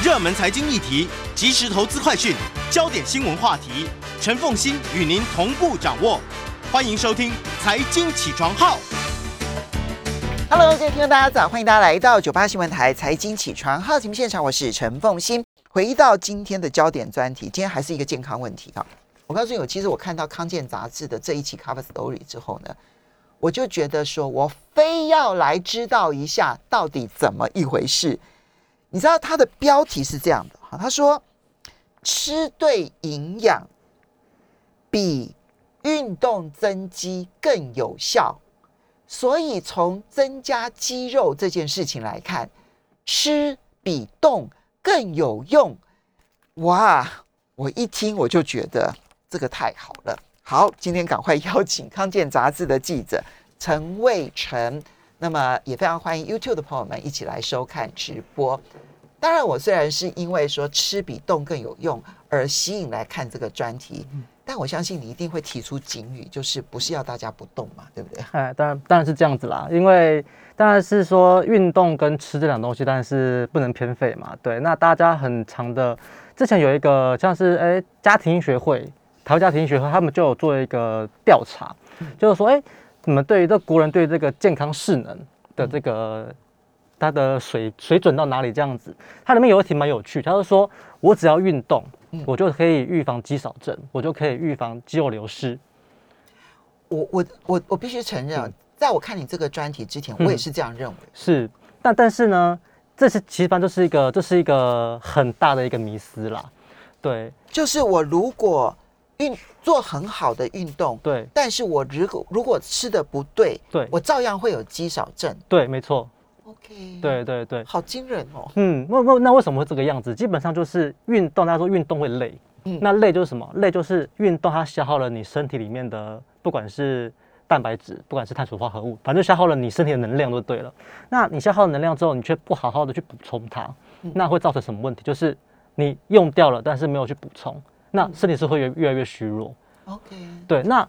热门财经议题、即时投资快讯、焦点新闻话题，陈凤欣与您同步掌握。欢迎收听《财经起床号》。Hello，各位听众大家早，欢迎大家来到九八新闻台财经起床号节目现场，我是陈凤欣。回到今天的焦点专题，今天还是一个健康问题啊。我告诉你，其实我看到康健杂志的这一期 cover story 之后呢，我就觉得说我非要来知道一下到底怎么一回事。你知道它的标题是这样的哈，他说吃对营养比运动增肌更有效。所以从增加肌肉这件事情来看，吃比动更有用。哇！我一听我就觉得这个太好了。好，今天赶快邀请康健杂志的记者陈卫成，那么也非常欢迎 YouTube 的朋友们一起来收看直播。当然，我虽然是因为说吃比动更有用而吸引来看这个专题，但我相信你一定会提出警语，就是不是要大家不动嘛，对不对？哎，当然当然是这样子啦，因为当然是说运动跟吃这两东西，当然是不能偏废嘛。对，那大家很长的，之前有一个像是哎家庭医学会，台湾家庭医学会，他们就有做一个调查，就是说哎，你们对于这国人对这个健康势能的这个。它的水水准到哪里这样子？它里面有一题蛮有趣，他就说我只要运动，我就可以预防肌少症，我就可以预防肌肉流失。我我我我必须承认，嗯在我看你这个专题之前，我也是这样认为。是，但但是呢，这是其实反正就是一个这是一个很大的一个迷思啦。对就是我如果运做很好的运动，对但是我如果如果吃的不对，对我照样会有肌少症。对，没错，OK，，对对对。好惊人哦。嗯，那那那为什么会这个样子？基本上就是运动，大家说运动会累，嗯那累就是什么？累就是运动它消耗了你身体里面的，不管是蛋白质，不管是碳水化合物，反正消耗了你身体的能量就对了。那你消耗了能量之后，你却不好好的去补充它，嗯那会造成什么问题？就是你用掉了，但是没有去补充，那身体是会越越来越虚弱。OK，对，那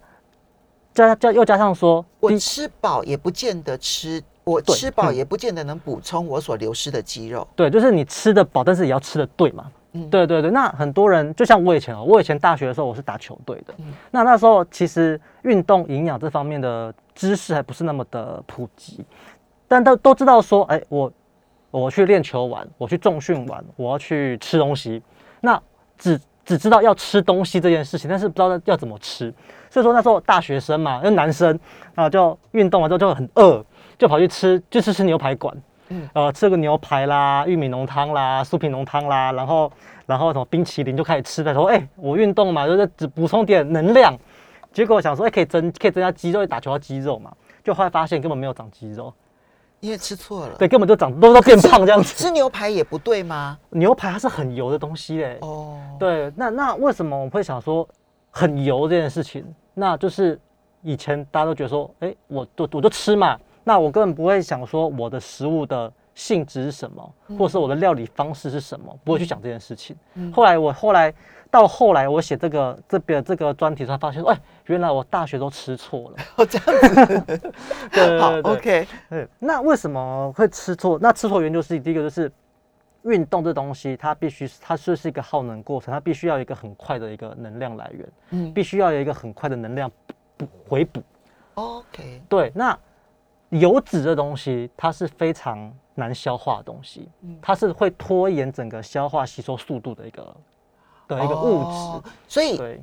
加加又加上说，我吃饱也不见得吃，我吃饱嗯。也不见得能补充我所流失的肌肉。对，就是你吃的饱，但是也要吃的对嘛。嗯。对对对，那很多人就像我以前哦，我以前大学的时候我是打球队的，嗯。那那时候其实运动营养这方面的知识还不是那么的普及，但都都知道说，哎，我我去练球玩，我去重训玩，我要去吃东西，那只只知道要吃东西这件事情，但是不知道要怎么吃，所以说那时候大学生嘛，因为男生啊就运动完之后就很饿，就跑去吃，就吃吃牛排馆。呃，吃个牛排啦、玉米浓汤啦、酥皮浓汤啦，然后然后什么冰淇淋就开始吃的，说哎、我运动嘛，就是只补充点能量。结果想说，哎、可以增可以增加肌肉，打球要肌肉嘛，就后来发现根本没有长肌肉，因为吃错了。对，根本就长都都变胖这样子。吃牛排也不对吗？牛排它是很油的东西嘞，哦，对，那那为什么我们会想说很油这件事情？那就是以前大家都觉得说，哎、我我我就吃嘛，那我根本不会想说我的食物的性质是什么，或者是我的料理方式是什么，不会去讲这件事情。后来我后来到后来我写这个这边这个专题才，发现说，哎、原来我大学都吃错了。哦这样子。好，OK，对，那为什么会吃错？那吃错原因就是第一个就是运动这东西，它必须它就是一个耗能过程，它必须要有一个很快的一个能量来源，嗯必须要有一个很快的能量补回补。，OK，对，那油脂这东西它是非常难消化的东西，它是会拖延整个消化吸收速度的一个的一个物哦质。所以对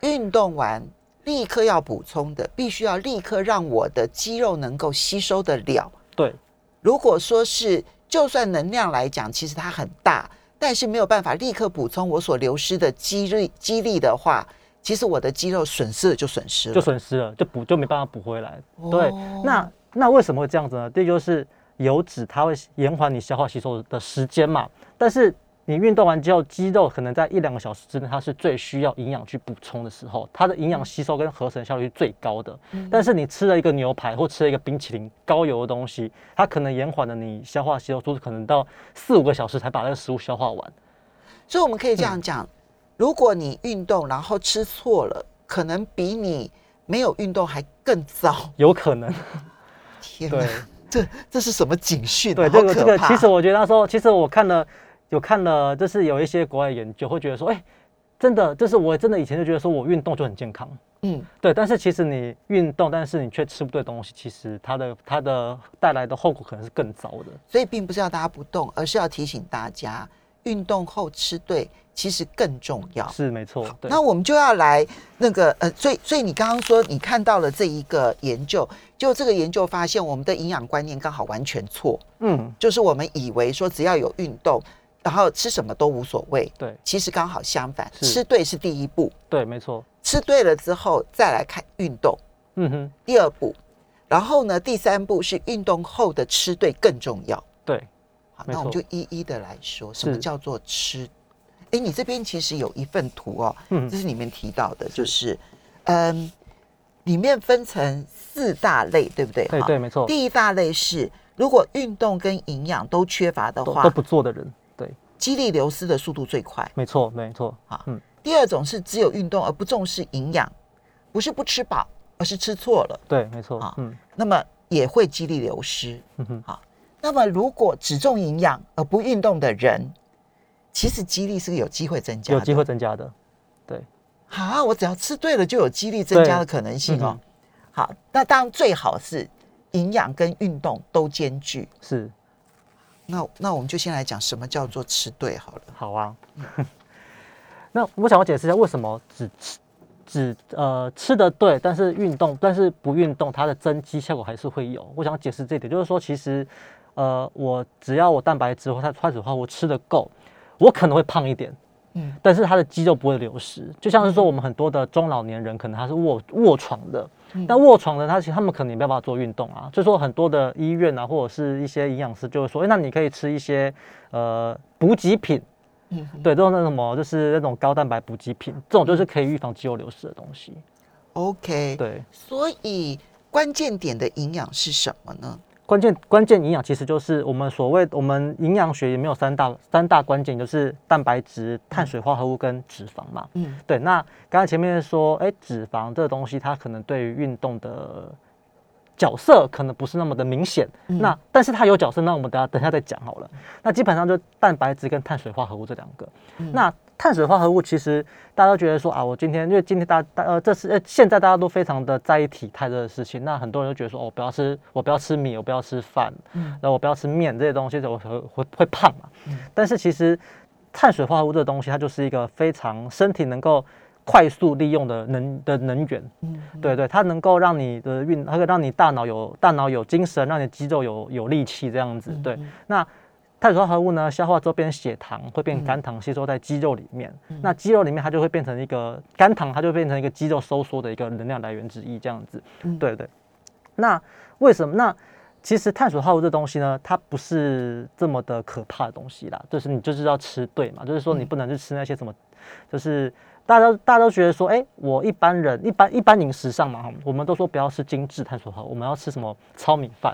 运动完立刻要补充的，必须要立刻让我的肌肉能够吸收得了。对如果说是就算能量来讲，其实它很大，但是没有办法立刻补充我所流失的肌力肌力的话，其实我的肌肉损失了就损失了。就损失了，就补就没办法补回来。对哦，那那为什么会这样子呢？这就是油脂它会延缓你消化吸收的时间嘛，但是你运动完之后，肌肉可能在一两个小时之内，它是最需要营养去补充的时候，它的营养吸收跟合成效率是最高的。但是你吃了一个牛排或吃了一个冰淇淋，高油的东西，它可能延缓了你消化吸收速度，可能到四五个小时才把那个食物消化完。所以我们可以这样讲：如果你运动然后吃错了，可能比你没有运动还更糟。有可能，天哪，这这是什么警讯啊？对，好这个这个，其实我觉得那时候，其实我看了有看了，就是有一些国外研究会觉得说，哎、真的，就是我真的以前就觉得说我运动就很健康，嗯，对，但是其实你运动，但是你却吃不对东西，其实它的它的带来的后果可能是更糟的。所以并不是要大家不动，而是要提醒大家，运动后吃对其实更重要。是没错，那我们就要来那个呃，所以所以你刚刚说你看到了这一个研究，就这个研究发现我们的营养观念刚好完全错，嗯，就是我们以为说只要有运动，然后吃什么都无所谓，对。其实刚好相反，吃对是第一步，对，没错，吃对了之后再来看运动，嗯哼，第二步，然后呢第三步是运动后的吃对更重要。对，好，那我们就一一的来说，什么叫做吃？哎，你这边其实有一份图哦，嗯。这是里面提到的，就是嗯，里面分成四大类，对不对？哈对对，没错，第一大类是如果运动跟营养都缺乏的话都都，不做的人，对，肌力流失的速度最快。没错，没错，啊嗯，第二种是只有运动而不重视营养，不是不吃饱，而是吃错了，对，没错啊，嗯那么也会肌力流失。嗯哼，好，那么如果只重营养而不运动的人，其实肌力是有机会增加的。有机会增加的，对，好，我只要吃对了，就有肌力增加的可能性哦。嗯好，那当然最好是营养跟运动都兼具。是，那那我们就先来讲什么叫做吃对好了。好啊。那我想要解释一下，为什么只吃只呃吃的对，但是运动，但是不运动，它的增肌效果还是会有。我想要解释这一点，就是说，其实呃，我只要我蛋白质或它碳水化合物吃的够，我可能会胖一点，嗯但是他的肌肉不会流失。就像是说，我们很多的中老年人可能他是卧卧床的，但卧床的他其实他们可能也没办法做运动啊。所以说，很多的医院啊，或者是一些营养师就会说，哎、那你可以吃一些呃补给品。嗯，对，这种那什么，就是那种高蛋白补给品，这种就是可以预防肌肉流失的东西。OK。对，所以关键点的营养是什么呢？关键关键营养其实就是我们所谓我们营养学里面有三大三大关键，就是蛋白质、碳水化合物跟脂肪嘛。嗯，对，那刚才前面说，哎，脂肪这个东西它可能对于运动的角色可能不是那么的明显，嗯那但是它有角色，那我们等下等下再讲好了。那基本上就蛋白质跟碳水化合物这两个。嗯那碳水化合物其实大家都觉得说啊，我今天因为今天大大呃这是呃现在大家都非常的在意体态这个事情，那很多人都觉得说哦，我不要吃我不要吃米，我不要吃饭，嗯然后我不要吃面这些东西，我会会会胖嘛。嗯但是其实碳水化合物这个东西，它就是一个非常身体能够快速利用的能的能源。嗯，对对，它能够让你的运，它可以让你大脑有大脑有精神，让你肌肉有有力气这样子。对，那碳水化合物呢，消化之后变成血糖，会变肝糖，吸收在肌肉里面。那肌肉里面它就会变成一个肝糖，它就变成一个肌肉收缩的一个能量来源之一，这样子。嗯对对。那为什么？那其实碳水化合物这东西呢，它不是这么的可怕的东西啦，就是你就是要吃对嘛，就是说你不能去吃那些什么，就是大家都大家都觉得说，哎、我一般人一般一般饮食上嘛，哈我们都说不要吃精致碳水化合物，我们要吃什么糙米饭，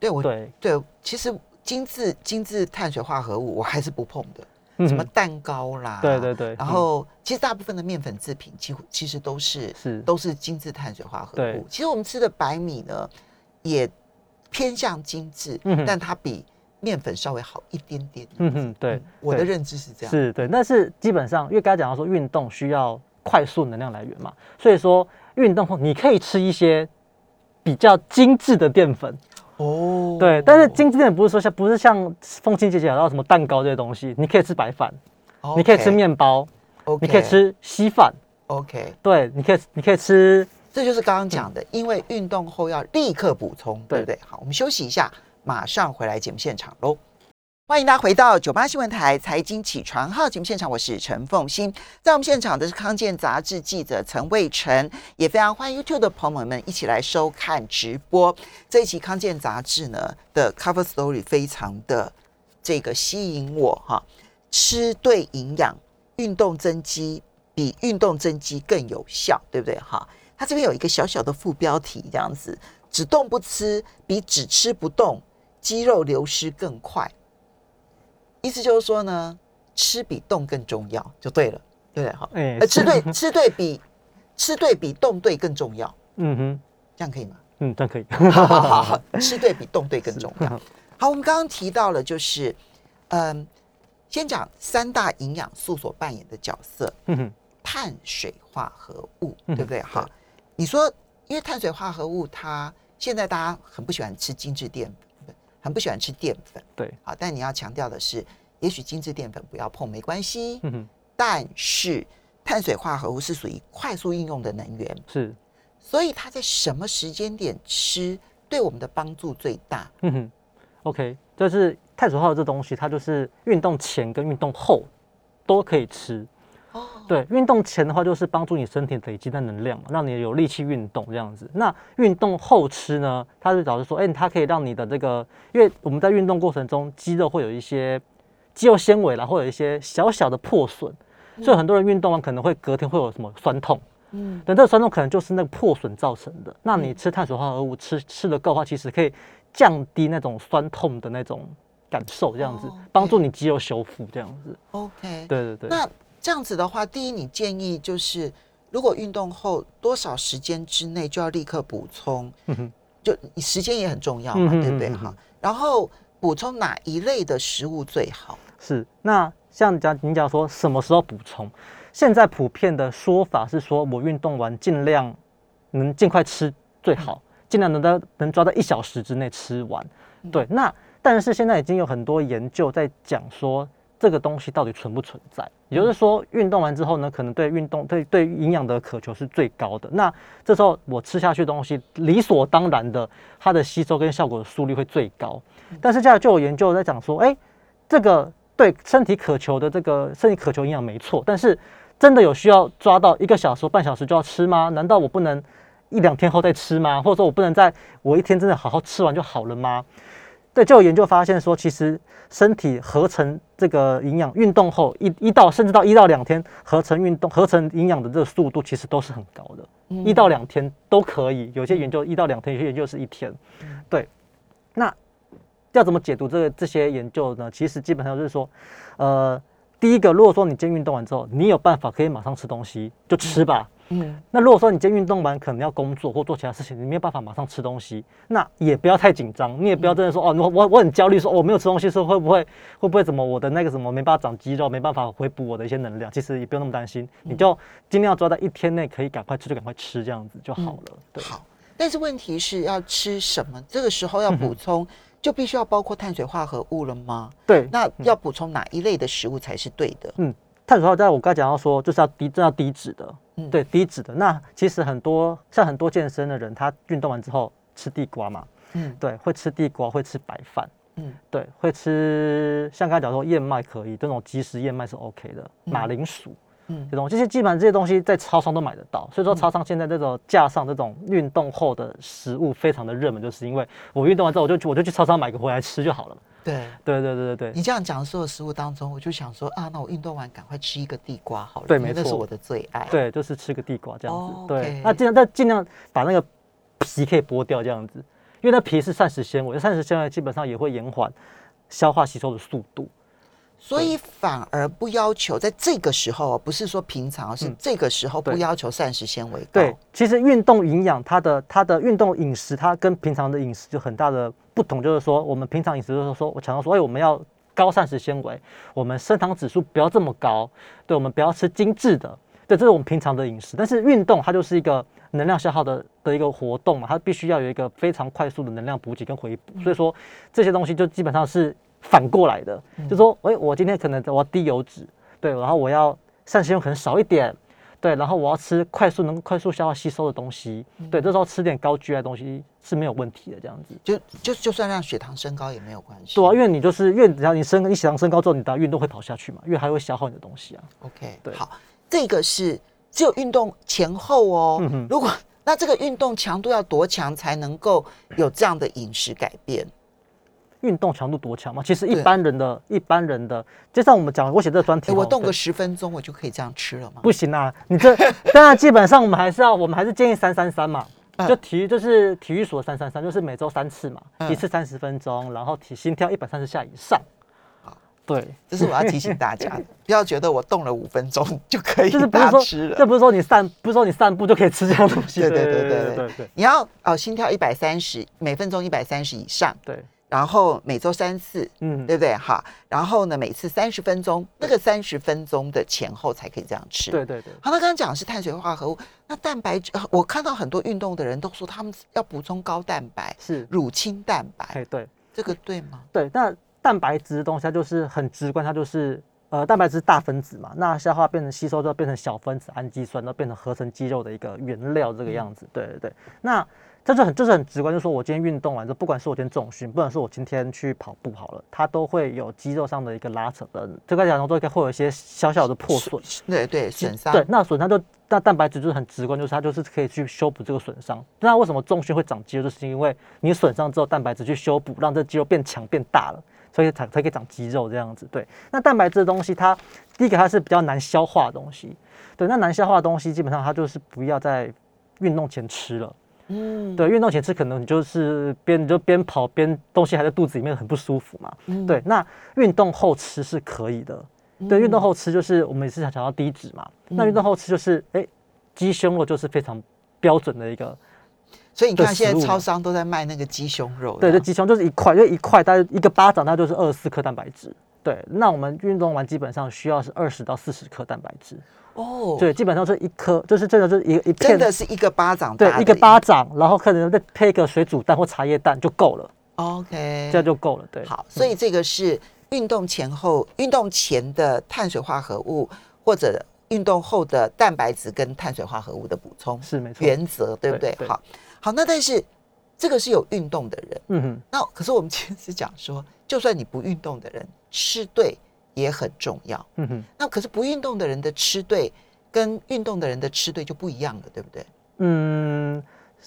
对我对，对，其实精致精致碳水化合物我还是不碰的，嗯。什么蛋糕啦，对对对。然后其实大部分的面粉制品几乎其实都是是。都是精致碳水化合物。其实我们吃的白米呢，也偏向精致，嗯但它比面粉稍微好一点点。嗯哼，对，我的对。认知是这样。是对，但是基本上，因为刚才讲到说运动需要快速能量来源嘛，所以说运动后你可以吃一些比较精致的淀粉，哦，对，但是精致面不是说像不是像凤青姐姐讲到什么蛋糕这些东西，你可以吃白饭，你可以吃面包你可以吃稀饭，OK，对，你可以你可以吃，这就是刚刚讲的，因为运动后要立刻补充，对。不对？好，我们休息一下，马上回来节目现场喽。欢迎大家回到九八新闻台财经起床号节目现场，我是陈凤欣。在我们现场的是康健杂志记者陈蔚晨，也非常欢迎 YouTube 的朋友们一起来收看直播。这一期康健杂志呢的 cover story 非常的这个吸引我哈，吃对营养，运动增肌比运动增肌更有效，对不对哈？它这边有一个小小的副标题，这样子，只动不吃比只吃不动肌肉流失更快。意思就是说呢，吃比动更重要，就对了，对不对？好，哎呃，吃对吃对比吃对比动对更重要，嗯哼，这样可以吗？嗯，这样可以，好好好好，吃对比动对更重要。好，我们刚刚提到了，就是嗯，先讲三大营养素所扮演的角色，嗯哼，碳水化合物，嗯对不对？好，你说，因为碳水化合物它现在大家很不喜欢吃精致淀粉，很不喜欢吃淀粉，对，好，但你要强调的是，也许精致淀粉不要碰没关系，嗯哼，但是碳水化合物是属于快速应用的能源，是，所以它在什么时间点吃对我们的帮助最大？嗯哼，OK，就是碳水化合物这东西，它就是运动前跟运动后都可以吃。哦，对，运动前的话就是帮助你身体累积的能量嘛，让你有力气运动这样子。那运动后吃呢，它是老师说，哎、它可以让你的这个，因为我们在运动过程中，肌肉会有一些肌肉纤维啦，会有一些小小的破损，所以很多人运动完可能会隔天会有什么酸痛。嗯，等这个酸痛可能就是那个破损造成的。那你吃碳水化合物吃吃的够的话，其实可以降低那种酸痛的那种感受，这样子哦帮助你肌肉修复，这样子。OK，对对对。那这样子的话，第一，你建议就是，如果运动后多少时间之内就要立刻补充，就你时间也很重要嘛，嗯对不对？哈，然后补充哪一类的食物最好？是，那像讲你讲说什么时候补充？现在普遍的说法是说，我运动完尽量能尽快吃最好，尽量能在能抓到一小时之内吃完。对，那但是现在已经有很多研究在讲说，这个东西到底存不存在？也就是说，运动完之后呢，可能对运动对对营养的渴求是最高的。那这时候我吃下去的东西，理所当然的，它的吸收跟效果的速率会最高。但是现在就有研究在讲说，哎、这个对身体渴求的这个身体渴求营养没错，但是真的有需要抓到一个小时、半小时就要吃吗？难道我不能一两天后再吃吗？或者说我不能在我一天真的好好吃完就好了吗？对，就有研究发现说，其实身体合成这个营养，运动后一一到甚至到一到两天合成运动合成营养的这个速度，其实都是很高的，一到两天都可以。有些研究一到两天，有些研究是一天。对，那要怎么解读这个这些研究呢？其实基本上就是说，呃，第一个，如果说你今天运动完之后，你有办法可以马上吃东西，就吃吧。嗯，那如果说你今天运动完可能要工作或做其他事情，你没有办法马上吃东西，那也不要太紧张，你也不要真的说、哦，我我我很焦虑，说、哦、我没有吃东西，说会不会会不会怎么我的那个什么没办法长肌肉，没办法回补我的一些能量，其实也不用那么担心，你就尽量抓在一天内可以赶快吃就赶快吃，这样子就好了。对，好。但是问题是要吃什么？这个时候要补充，就必须要包括碳水化合物了吗？对，那要补充哪一类的食物才是对的？嗯，碳水化合物在我刚才讲到说，就是要低，这要低脂的，嗯。对，低脂的。那其实很多像很多健身的人，他运动完之后吃地瓜嘛，嗯。对，会吃地瓜，会吃白饭，嗯。对，会吃像刚才讲说燕麦可以，这种即食燕麦是 OK 的，马铃薯。嗯这种这些基本上这些东西在超商都买得到，所以说超商现在这种架上这种运动后的食物非常的热门，就是因为我运动完之后我就去我就去超商买个回来吃就好了。对。对对对对对，你这样讲的所有食物当中，我就想说啊，那我运动完赶快吃一个地瓜好了，对没错那是我的最爱。，对，就是吃个地瓜这样子。哦对那尽量但尽量把那个皮可以剥掉这样子，因为那皮是膳食纤维，膳食纤维基本上也会延缓消化吸收的速度。所以反而不要求在这个时候哦，不是说平常，是嗯这个时候不要求膳食纤维高。对，其实运动营养它的它的运动饮食，它跟平常的饮食就很大的不同，就是说我们平常饮食就是说我强调说，哎，我们要高膳食纤维，我们升糖指数不要这么高，对，我们不要吃精致的，对，这是我们平常的饮食。但是运动它就是一个能量消耗的的一个活动嘛，它必须要有一个非常快速的能量补给跟回补，所以说这些东西就基本上是反过来的，就说，哎，我今天可能我要低油脂，对，然后我要膳食用可能少一点。对，然后我要吃快速能快速消化吸收的东西，对，这时候吃点高 GI 的东西是没有问题的，这样子。就就就算让血糖升高也没有关系。对啊，因为你就是因为只要你升你血糖升高之后，你的运动会跑下去嘛，因为还会消耗你的东西啊。OK，对好，这个是只有运动前后哦。嗯如果那这个运动强度要多强才能够有这样的饮食改变？运动强度多强吗？其实一般人的一般人的就像我们讲我写这个专题我动个十分钟我就可以这样吃了吗？不行啊你这当然基本上我们还是要我们还是建议三三三嘛就体育就是体育所三三三就是每周三次嘛一次三十分钟然后体心跳一百三十下以上。对。这是我要提醒大家 不要觉得我动了五分钟就可以就是不要吃了。这不是说你散不是说你散步就可以吃这样东西。对对对。对对对。你要哦心跳一百三十每分钟一百三十以上。对。然后每周三次，嗯，对不对？哈，然后呢，每次三十分钟，那个三十分钟的前后才可以这样吃。对对对，好，那刚刚讲的是碳水化合物，那蛋白质，呃我看到很多运动的人都说他们要补充高蛋白、是，乳清蛋白，哎对这个对吗？对，那蛋白质的东西它就是很直观，它就是呃蛋白质大分子嘛，那消化变成吸收之后变成小分子氨基酸，然后变成合成肌肉的一个原料这个样子。对对对，那这是很这是很直观，就是说我今天运动完之后，不管是我今天重训，不管是我今天去跑步好了，它都会有肌肉上的一个拉扯的，这个讲说会有一些小小的破损。对对，损伤。对，那损伤就那蛋白质就是很直观，就是它就是可以去修补这个损伤。那为什么重训会长肌肉？就是因为你损伤之后，蛋白质去修补，让这肌肉变强变大了，所以才才可以长肌肉这样子。对，那蛋白质的东西，它第一个它是比较难消化的东西。对，那难消化的东西，基本上它就是不要在运动前吃了。嗯，对，运动前吃可能你就是边你就边跑边东西还在肚子里面很不舒服嘛。嗯对，那运动后吃是可以的。对，运动后吃就是我们也是想想要低脂嘛。那运动后吃就是哎，鸡胸肉就是非常标准的一个。所以你看现在超商都在卖那个鸡胸肉，对，这鸡胸就是一块，就一块，大概一个巴掌，它就是二十四克蛋白质。对，那我们运动完基本上需要是二十到四十克蛋白质。哦，对，基本上是一颗，就是真的就是一一片真的是一个巴掌对一个巴掌，然后可能再配一个水煮蛋或茶叶蛋就够了，，OK，这样就够了。对，好，所以这个是运动前后、运动前的碳水化合物，或者运动后的蛋白质跟碳水化合物的补充是没错。原则，对不对？对？对。好，好，那但是这个是有运动的人，嗯哼，那可是我们今天是讲说，就算你不运动的人吃对也很重要。嗯哼，那可是不运动的人的吃对跟运动的人的吃对就不一样了，对不对？嗯，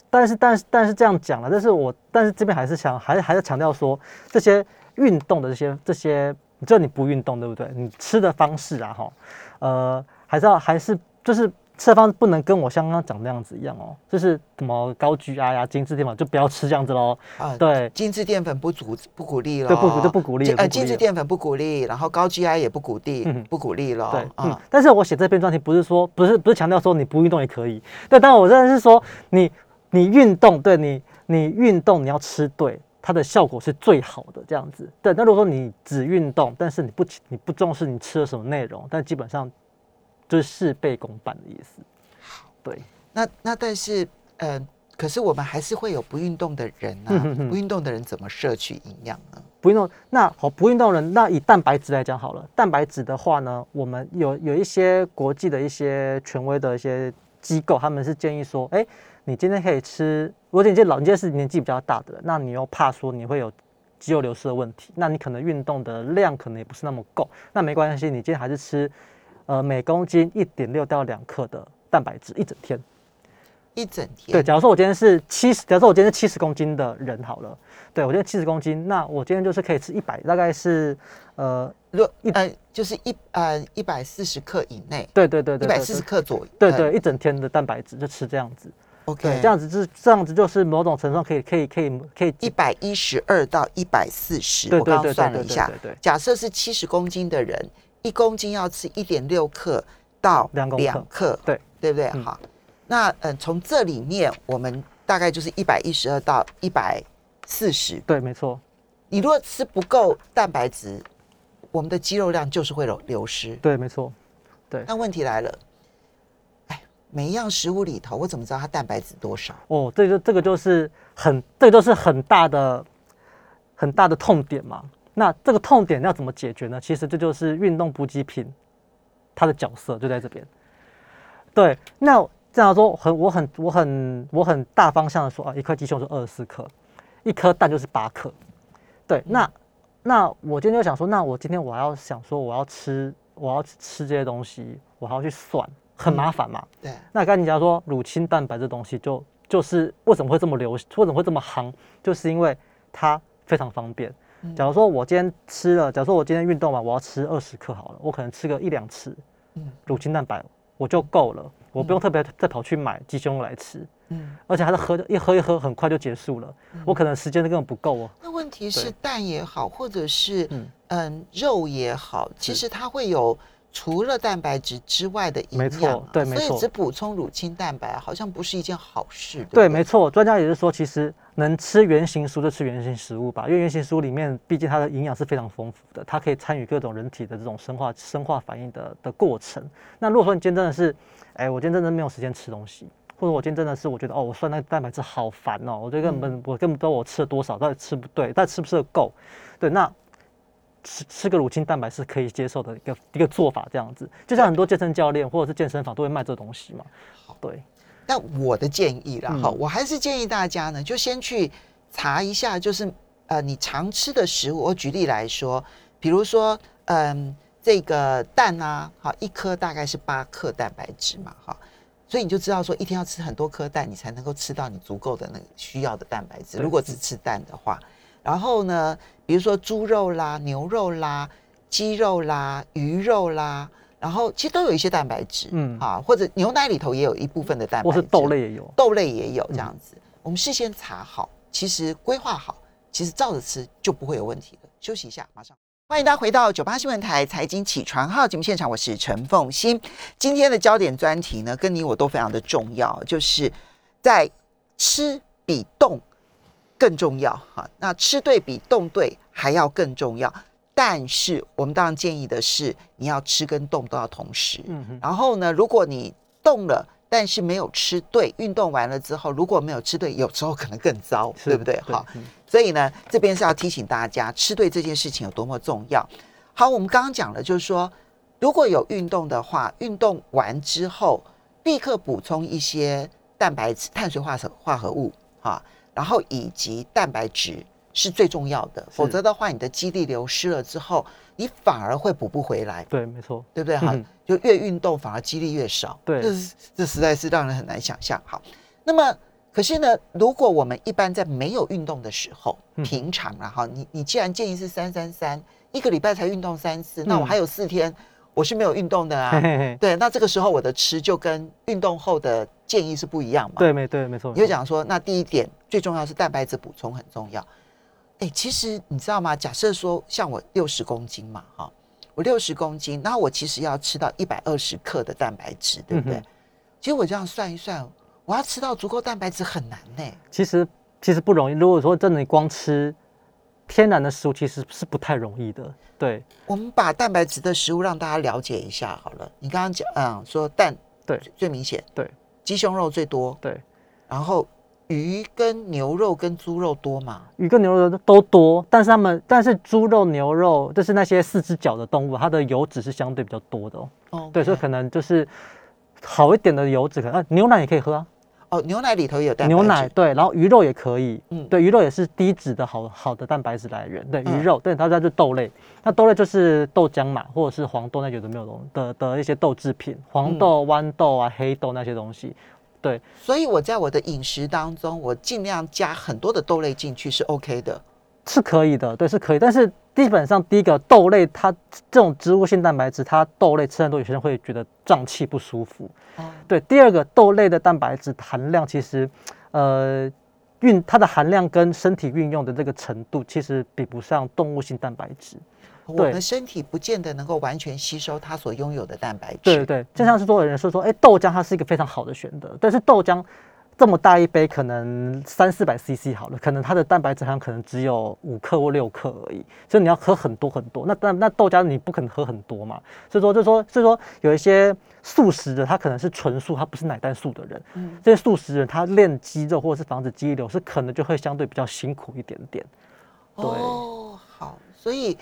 但是但是但是这样讲了，但是我但是这边还是想还是还是强调说，这些运动的这些这些，只要你不运动，对不对？你吃的方式啊，哈，呃，还是要还是就是吃的方不能跟我像刚刚讲那样子一样哦，就是什么高 GI 呀、精致淀粉就不要吃这样子喽。啊，对。精致淀粉不鼓不鼓励了，对不鼓就不鼓励精呃，精致淀粉不鼓励，然后高 GI 也不鼓励，嗯不鼓励了，对，嗯。啊，，但是我写这篇专题不是说不是不是强调说你不运动也可以，对，但我真的是说你你运动，对你你运动你要吃对，它的效果是最好的这样子。对，那如果说你只运动，但是你不你不重视你吃了什么内容，但基本上就是事倍功半的意思。对，那那但是呃，可是我们还是会有不运动的人啊，嗯哼哼不运动的人怎么摄取营养呢？不运动，那好，不运动人，那以蛋白质来讲好了。蛋白质的话呢，我们有有一些国际的一些权威的一些机构，他们是建议说，哎，你今天可以吃，如果你今天老，人家是年纪比较大的人，那你又怕说你会有肌肉流失的问题，那你可能运动的量可能也不是那么够，那没关系，你今天还是吃，呃，每公斤一点六到两克的蛋白质一整天。一整天，对，假如说我今天是七十，假如说我今天是七十公斤的人好了，对我今天七十公斤，那我今天就是可以吃一百，大概是呃，如果呃就是一呃一百四十克以内，对对对一百四十克左右，呃对对，一整天的蛋白质就吃这样子，，OK，对，这样子就是这样子就是某种程度上可以可以可以可以一百一十二到一百四十，对我刚刚对对对算了一下对对对，假设是七十公斤的人，一公斤要吃一点六克到两克对对不对？嗯好，那嗯、呃从这里面我们大概就是一百一十二到一百四十。对，没错，你如果吃不够蛋白质，我们的肌肉量就是会流流失。对，没错，对那问题来了，哎，每一样食物里头，我怎么知道它蛋白质多少？哦，这个这个就是很这个就是很大的很大的痛点嘛。那这个痛点要怎么解决呢？其实这就是运动补给品它的角色就在这边。对，那这样说很我很我很我很大方向的说啊，一块鸡胸是二十四克，一颗蛋就是八克。对，那那我今天就想说，那我今天我要想说我要吃我要吃这些东西，我还要去算，很麻烦嘛。对，那刚才你讲说乳清蛋白这东西就就是为什么会这么流，为什么会这么夯，就是因为它非常方便。假如说我今天吃了，假如说我今天运动嘛，我要吃二十克好了，我可能吃个一两次嗯。乳清蛋白我就够了，我不用特别再跑去买鸡胸肉来吃，嗯。而且还是喝一喝一喝很快就结束了，我可能时间根本不够哦。那问题是蛋也好，或者是嗯。嗯肉也好，其实它会有除了蛋白质之外的营没养啊、错对没错。所以只补充乳清蛋白好像不是一件好事，对，不没错，专家也是说，其实能吃原型食物就吃原型食物吧，因为原型食物里面毕竟它的营养是非常丰富的，它可以参与各种人体的这种生化生化反应的的过程。那如果说你今天真的是，哎，我今天真的没有时间吃东西，或者我今天真的是我觉得哦，我算那个蛋白质好烦哦，我觉得根本、我根本不知道我吃了多少，到底吃不对，到底吃不吃得够？对，那吃吃个乳清蛋白是可以接受的一个一个做法，这样子，就像很多健身教练或者是健身房都会卖这东西嘛。对，那我的建议啦，嗯哈、我还是建议大家呢，就先去查一下，就是呃，你常吃的食物。我举例来说，比如说，嗯，这个蛋啊，好，一颗大概是八克蛋白质嘛，哈，所以你就知道说，一天要吃很多颗蛋，你才能够吃到你足够的那个需要的蛋白质。如果只吃蛋的话，然后呢，比如说猪肉啦、牛肉啦、鸡肉啦、鱼肉啦。然后其实都有一些蛋白质，嗯嗯啊，或者牛奶里头也有一部分的蛋白质，或是豆类也有。豆类也有这样子。我们事先查好，其实规划好，其实照着吃就不会有问题了。休息一下，马上。欢迎大家回到九八新闻台财经起床号节目现场，我是陈凤欣。今天的焦点专题呢，跟你我都非常的重要，就是在吃比动更重要哈。那吃对比动对还要更重要，但是我们当然建议的是，你要吃跟动都要同时。嗯哼，然后呢，如果你动了，但是没有吃对，运动完了之后，如果没有吃对，有时候可能更糟，是对不对？好，嗯所以呢，这边是要提醒大家，吃对这件事情有多么重要。好，我们刚刚讲了，就是说，如果有运动的话，运动完之后立刻补充一些蛋白质、碳水化合化合物啊，然后以及蛋白质是最重要的，否则的话，你的肌力流失了之后，你反而会补不回来。对，没错。对不对？哈、嗯就越运动反而肌力越少，对这是这实在是让人很难想象。好，那么可是呢，如果我们一般在没有运动的时候，嗯平常啊哈，你你既然建议是三三三，一个礼拜才运动三次，那我嗯还有四天我是没有运动的啊。嘿嘿嘿，对，那这个时候我的吃就跟运动后的建议是不一样嘛？对，没对，没错。你就讲说，那第一点最重要是蛋白质补充很重要。哎，其实你知道吗？假设说像我六十公斤嘛，哈，我六十公斤，那我其实要吃到一百二十克的蛋白质，对不对？嗯其实我这样算一算，我要吃到足够蛋白质很难呢。其实其实不容易。如果说真的你光吃天然的食物，其实是不太容易的。对我们把蛋白质的食物让大家了解一下好了。你刚刚讲，嗯，说蛋对最最明显，对鸡胸肉最多，对，然后鱼跟牛肉跟猪肉多嘛？鱼跟牛肉都多，但是它们但是猪肉、牛肉就是那些四只脚的动物，它的油脂是相对比较多的哦。哦，对，所以可能就是好一点的油脂，可能、啊、牛奶也可以喝啊。哦，牛奶里头也有蛋白质，牛奶对，然后鱼肉也可以，嗯。嗯，对，鱼肉也是低脂的好好的蛋白质来源，对，嗯。鱼肉，对，它它就豆类，那豆类就是豆浆嘛，或者是黄豆那有的没有东的的一些豆制品，黄豆、豌豆啊、黑豆那些东西，对，所以我在我的饮食当中，我尽量加很多的豆类进去是 OK 的。是可以的，对，是可以，但是基本上第一个豆类它这种植物性蛋白质，它豆类吃很多，有些人会觉得胀气不舒服，哦，对，第二个豆类的蛋白质含量其实，呃，运它的含量跟身体运用的这个程度，其实比不上动物性蛋白质。我对们身体不见得能够完全吸收它所拥有的蛋白质。对对对，就像是说有人说说，哎、豆浆它是一个非常好的选择，但是豆浆这么大一杯，可能三四百 CC 好了，可能它的蛋白质含量可能只有五克或六克而已，所以你要喝很多很多。那那那豆浆你不可能喝很多嘛，所以说就说所以说有一些素食的，他可能是纯素，他不是奶蛋素的人，嗯这些素食人他练肌肉或者是防止肌瘤，是可能就会相对比较辛苦一点点。对哦，好，所以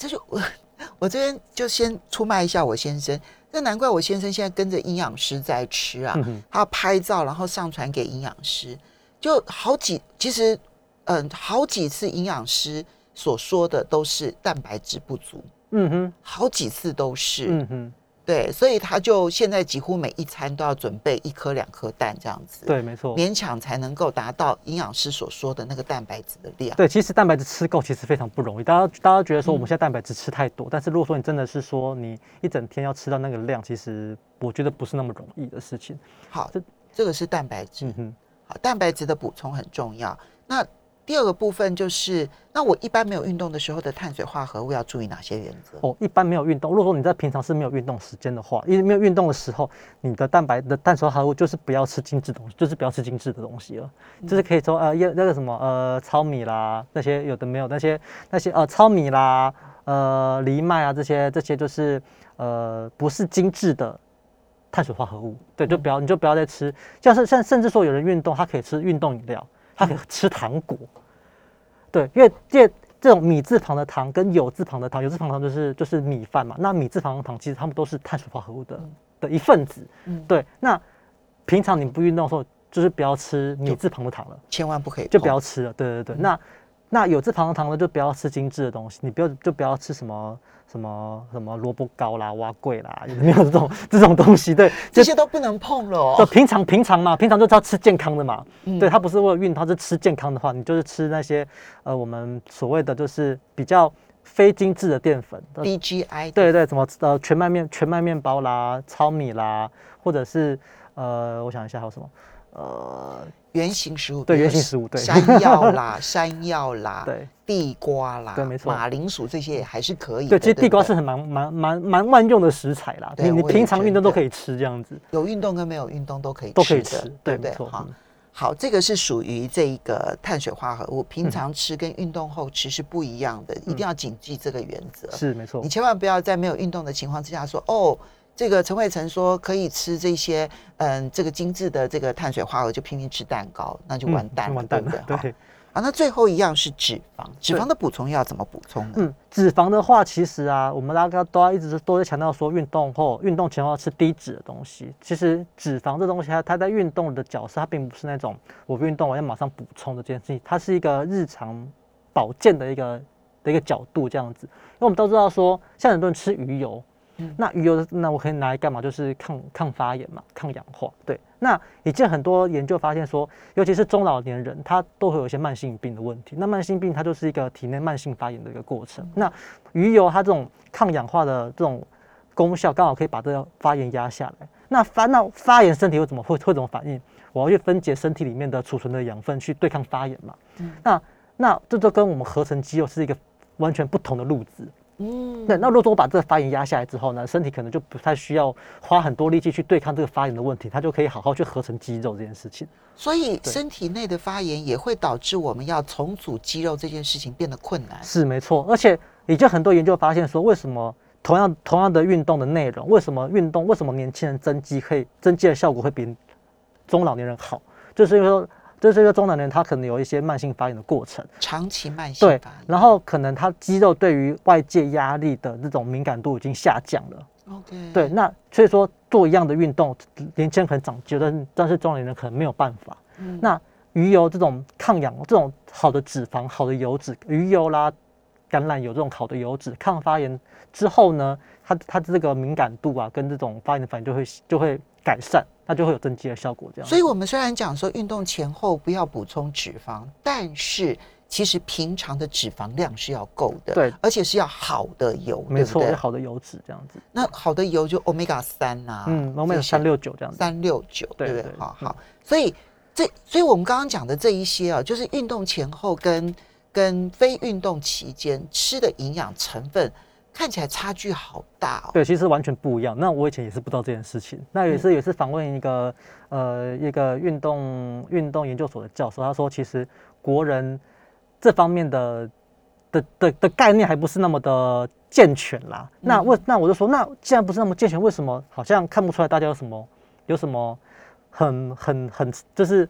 这就我 我这边就先出卖一下我先生。那难怪我先生现在跟着营养师在吃啊，嗯他要拍照然后上传给营养师，就好几其实嗯好几次营养师所说的都是蛋白质不足，嗯哼，好几次都是。嗯哼，对，所以他就现在几乎每一餐都要准备一颗两颗蛋这样子，，对，没错。勉强才能够达到营养师所说的那个蛋白质的量。对，其实蛋白质吃够其实非常不容易。大家大家觉得说我嗯们现在蛋白质吃太多，但是如果说你真的是说你一整天要吃到那个量，其实我觉得不是那么容易的事情。好这，这个是蛋白质。嗯哼，好，蛋白质的补充很重要。那第二个部分就是，那我一般没有运动的时候的碳水化合物要注意哪些原则？哦，一般没有运动，如果说你在平常是没有运动时间的话，因为没有运动的时候，你的蛋白的碳水化合物就是不要吃精致东西，就是不要吃精致的东西了，就是可以说呃那个什么呃糙米啦，那些有的没有那些那些呃糙米啦，呃藜麦啊这些这些就是呃不是精致的碳水化合物，对，就不要你就不要再吃，像是像甚至说有人运动，他可以吃运动饮料，他可以吃糖果，对，因为这这种米字旁的糖跟有字旁的糖，有字旁的糖就是就是米饭嘛，那米字旁的糖其实它们都是碳水化合物的、的一份子，嗯。对。那平常你不运动的时候，就是不要吃米字旁的糖了，千万不可以就不要吃了。对对对，那那酉字旁的糖呢，就不要吃精致的东西，你不要就不要吃什么什么什么萝卜糕啦、蛙桂啦，有没有这种 这种东西？对，这些都不能碰了哦。就平常平常嘛，平常就是要吃健康的嘛。嗯对，它不是为了运动，它是吃健康的话，你就是吃那些呃我们所谓的就是比较非精致的淀粉。呃 BGI 对对，什么呃全麦面全麦面包啦、糙米啦，或者是呃我想一下还有什么呃原形食物，对比如原型食物对山药啦、山药啦，对地瓜啦，对没错马铃薯这些也还是可以的。对，其实地瓜是很蛮蛮蛮蛮万用的食材啦，你你平常运动都可以吃这样子，有运动跟没有运动都可以都可以的吃，对不对？对没错。好这个是属于这一个碳水化合物，平嗯常吃跟运动后吃是不一样的，一定要谨记这个原则。是没错你，千万不要在没有运动的情况之下说哦。这个陈慧成说可以吃这些，嗯，这个精致的这个碳水化合物，就拼命吃蛋糕，那就嗯完蛋了，完蛋对？对。啊，那最后一样是脂肪，脂肪的补充要怎么补充呢？嗯，脂肪的话，其实啊，我们大家都要一直都在强调说，运动后、运动前后要吃低脂的东西。其实脂肪这东西它，它在运动的角色，它并不是那种我运动我要马上补充的这件事情，它是一个日常保健的一个的一个角度这样子。因为我们都知道说，像很多人吃鱼油，嗯那鱼油那我可以拿来干嘛？就是抗抗发炎嘛，抗氧化。对，那已经很多研究发现说，尤其是中老年人，他都会有一些慢性病的问题。那慢性病它就是一个体内慢性发炎的一个过程。那鱼油它这种抗氧化的这种功效，刚好可以把这个发炎压下来。那发那发炎身体又怎么会会怎么反应？我要去分解身体里面的储存的养分去对抗发炎嘛。那那这就跟我们合成肌肉是一个完全不同的路子。嗯，对，那如果说我把这个发炎压下来之后呢，身体可能就不太需要花很多力气去对抗这个发炎的问题，它就可以好好去合成肌肉这件事情。所以身体内的发炎也会导致我们要重组肌肉这件事情变得困难。是没错，而且已经很多研究发现说，为什么同样同样的运动的内容，为什么运动为什么年轻人增肌可以增肌的效果会比中老年人好？就是因为说，就是一个中老年人他可能有一些慢性发炎的过程，长期慢性对然后可能他肌肉对于外界压力的这种敏感度已经下降了。，OK，对，那所以说做一样的运动，年轻人可能长觉得，但是但是中年人可能没有办法。嗯那鱼油这种抗氧、这种好的脂肪、好的油脂，鱼油啦、橄榄油这种好的油脂，抗发炎之后呢，它它这个敏感度啊，跟这种发炎的反应就会就会改善，它就会有增肌的效果。这样，所以我们虽然讲说运动前后不要补充脂肪，但是其实平常的脂肪量是要够的，对而且是要好的油，没错，对不对好的油脂这样子。那好的油就 omega 三呐，嗯，，omega 三六九这样子。三六九，对不对？对好嗯好，所以这，所以我们刚刚讲的这一些啊，就是运动前后跟跟非运动期间吃的营养成分看起来差距好大哦。对，其实完全不一样。那我以前也是不知道这件事情。那也是也是访问一个呃一个运动运动研究所的教授，他说其实国人这方面的的的的概念还不是那么的健全啦。那为那我就说，那既然不是那么健全，为什么好像看不出来大家有什么有什么很很很就是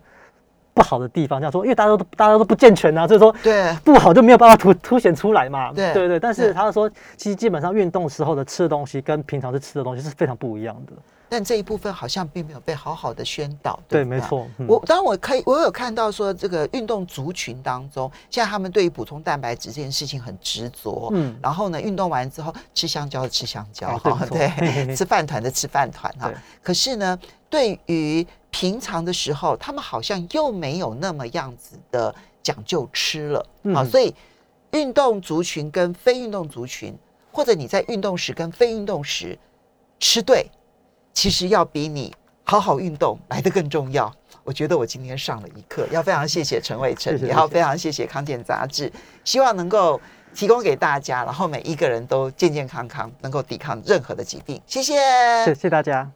不好的地方？这样说，因为大家都大家都不健全啊，所以说对，不好就没有办法凸凸显出来嘛。对对对，但是他说，其实基本上运动时候的吃的东西跟平常是吃的东西是非常不一样的。但这一部分好像并没有被好好的宣导。对，不没。错。嗯我当然我可以，我有看到说这个运动族群当中，现在他们对于补充蛋白质这件事情很执着。嗯然后呢，运动完之后吃香蕉的吃香蕉，啊 对 吃饭团的吃饭团哈对。可是呢，对于平常的时候，他们好像又没有那么样子的讲究吃了啊，嗯所以运动族群跟非运动族群，或者你在运动时跟非运动时吃对，其实要比你好好运动来的更重要。我觉得我今天上了一课，要非常谢谢陈伟成，也要非常谢谢康健杂志，希望能够提供给大家，然后每一个人都健健康康，能够抵抗任何的疾病。谢谢，谢谢大家。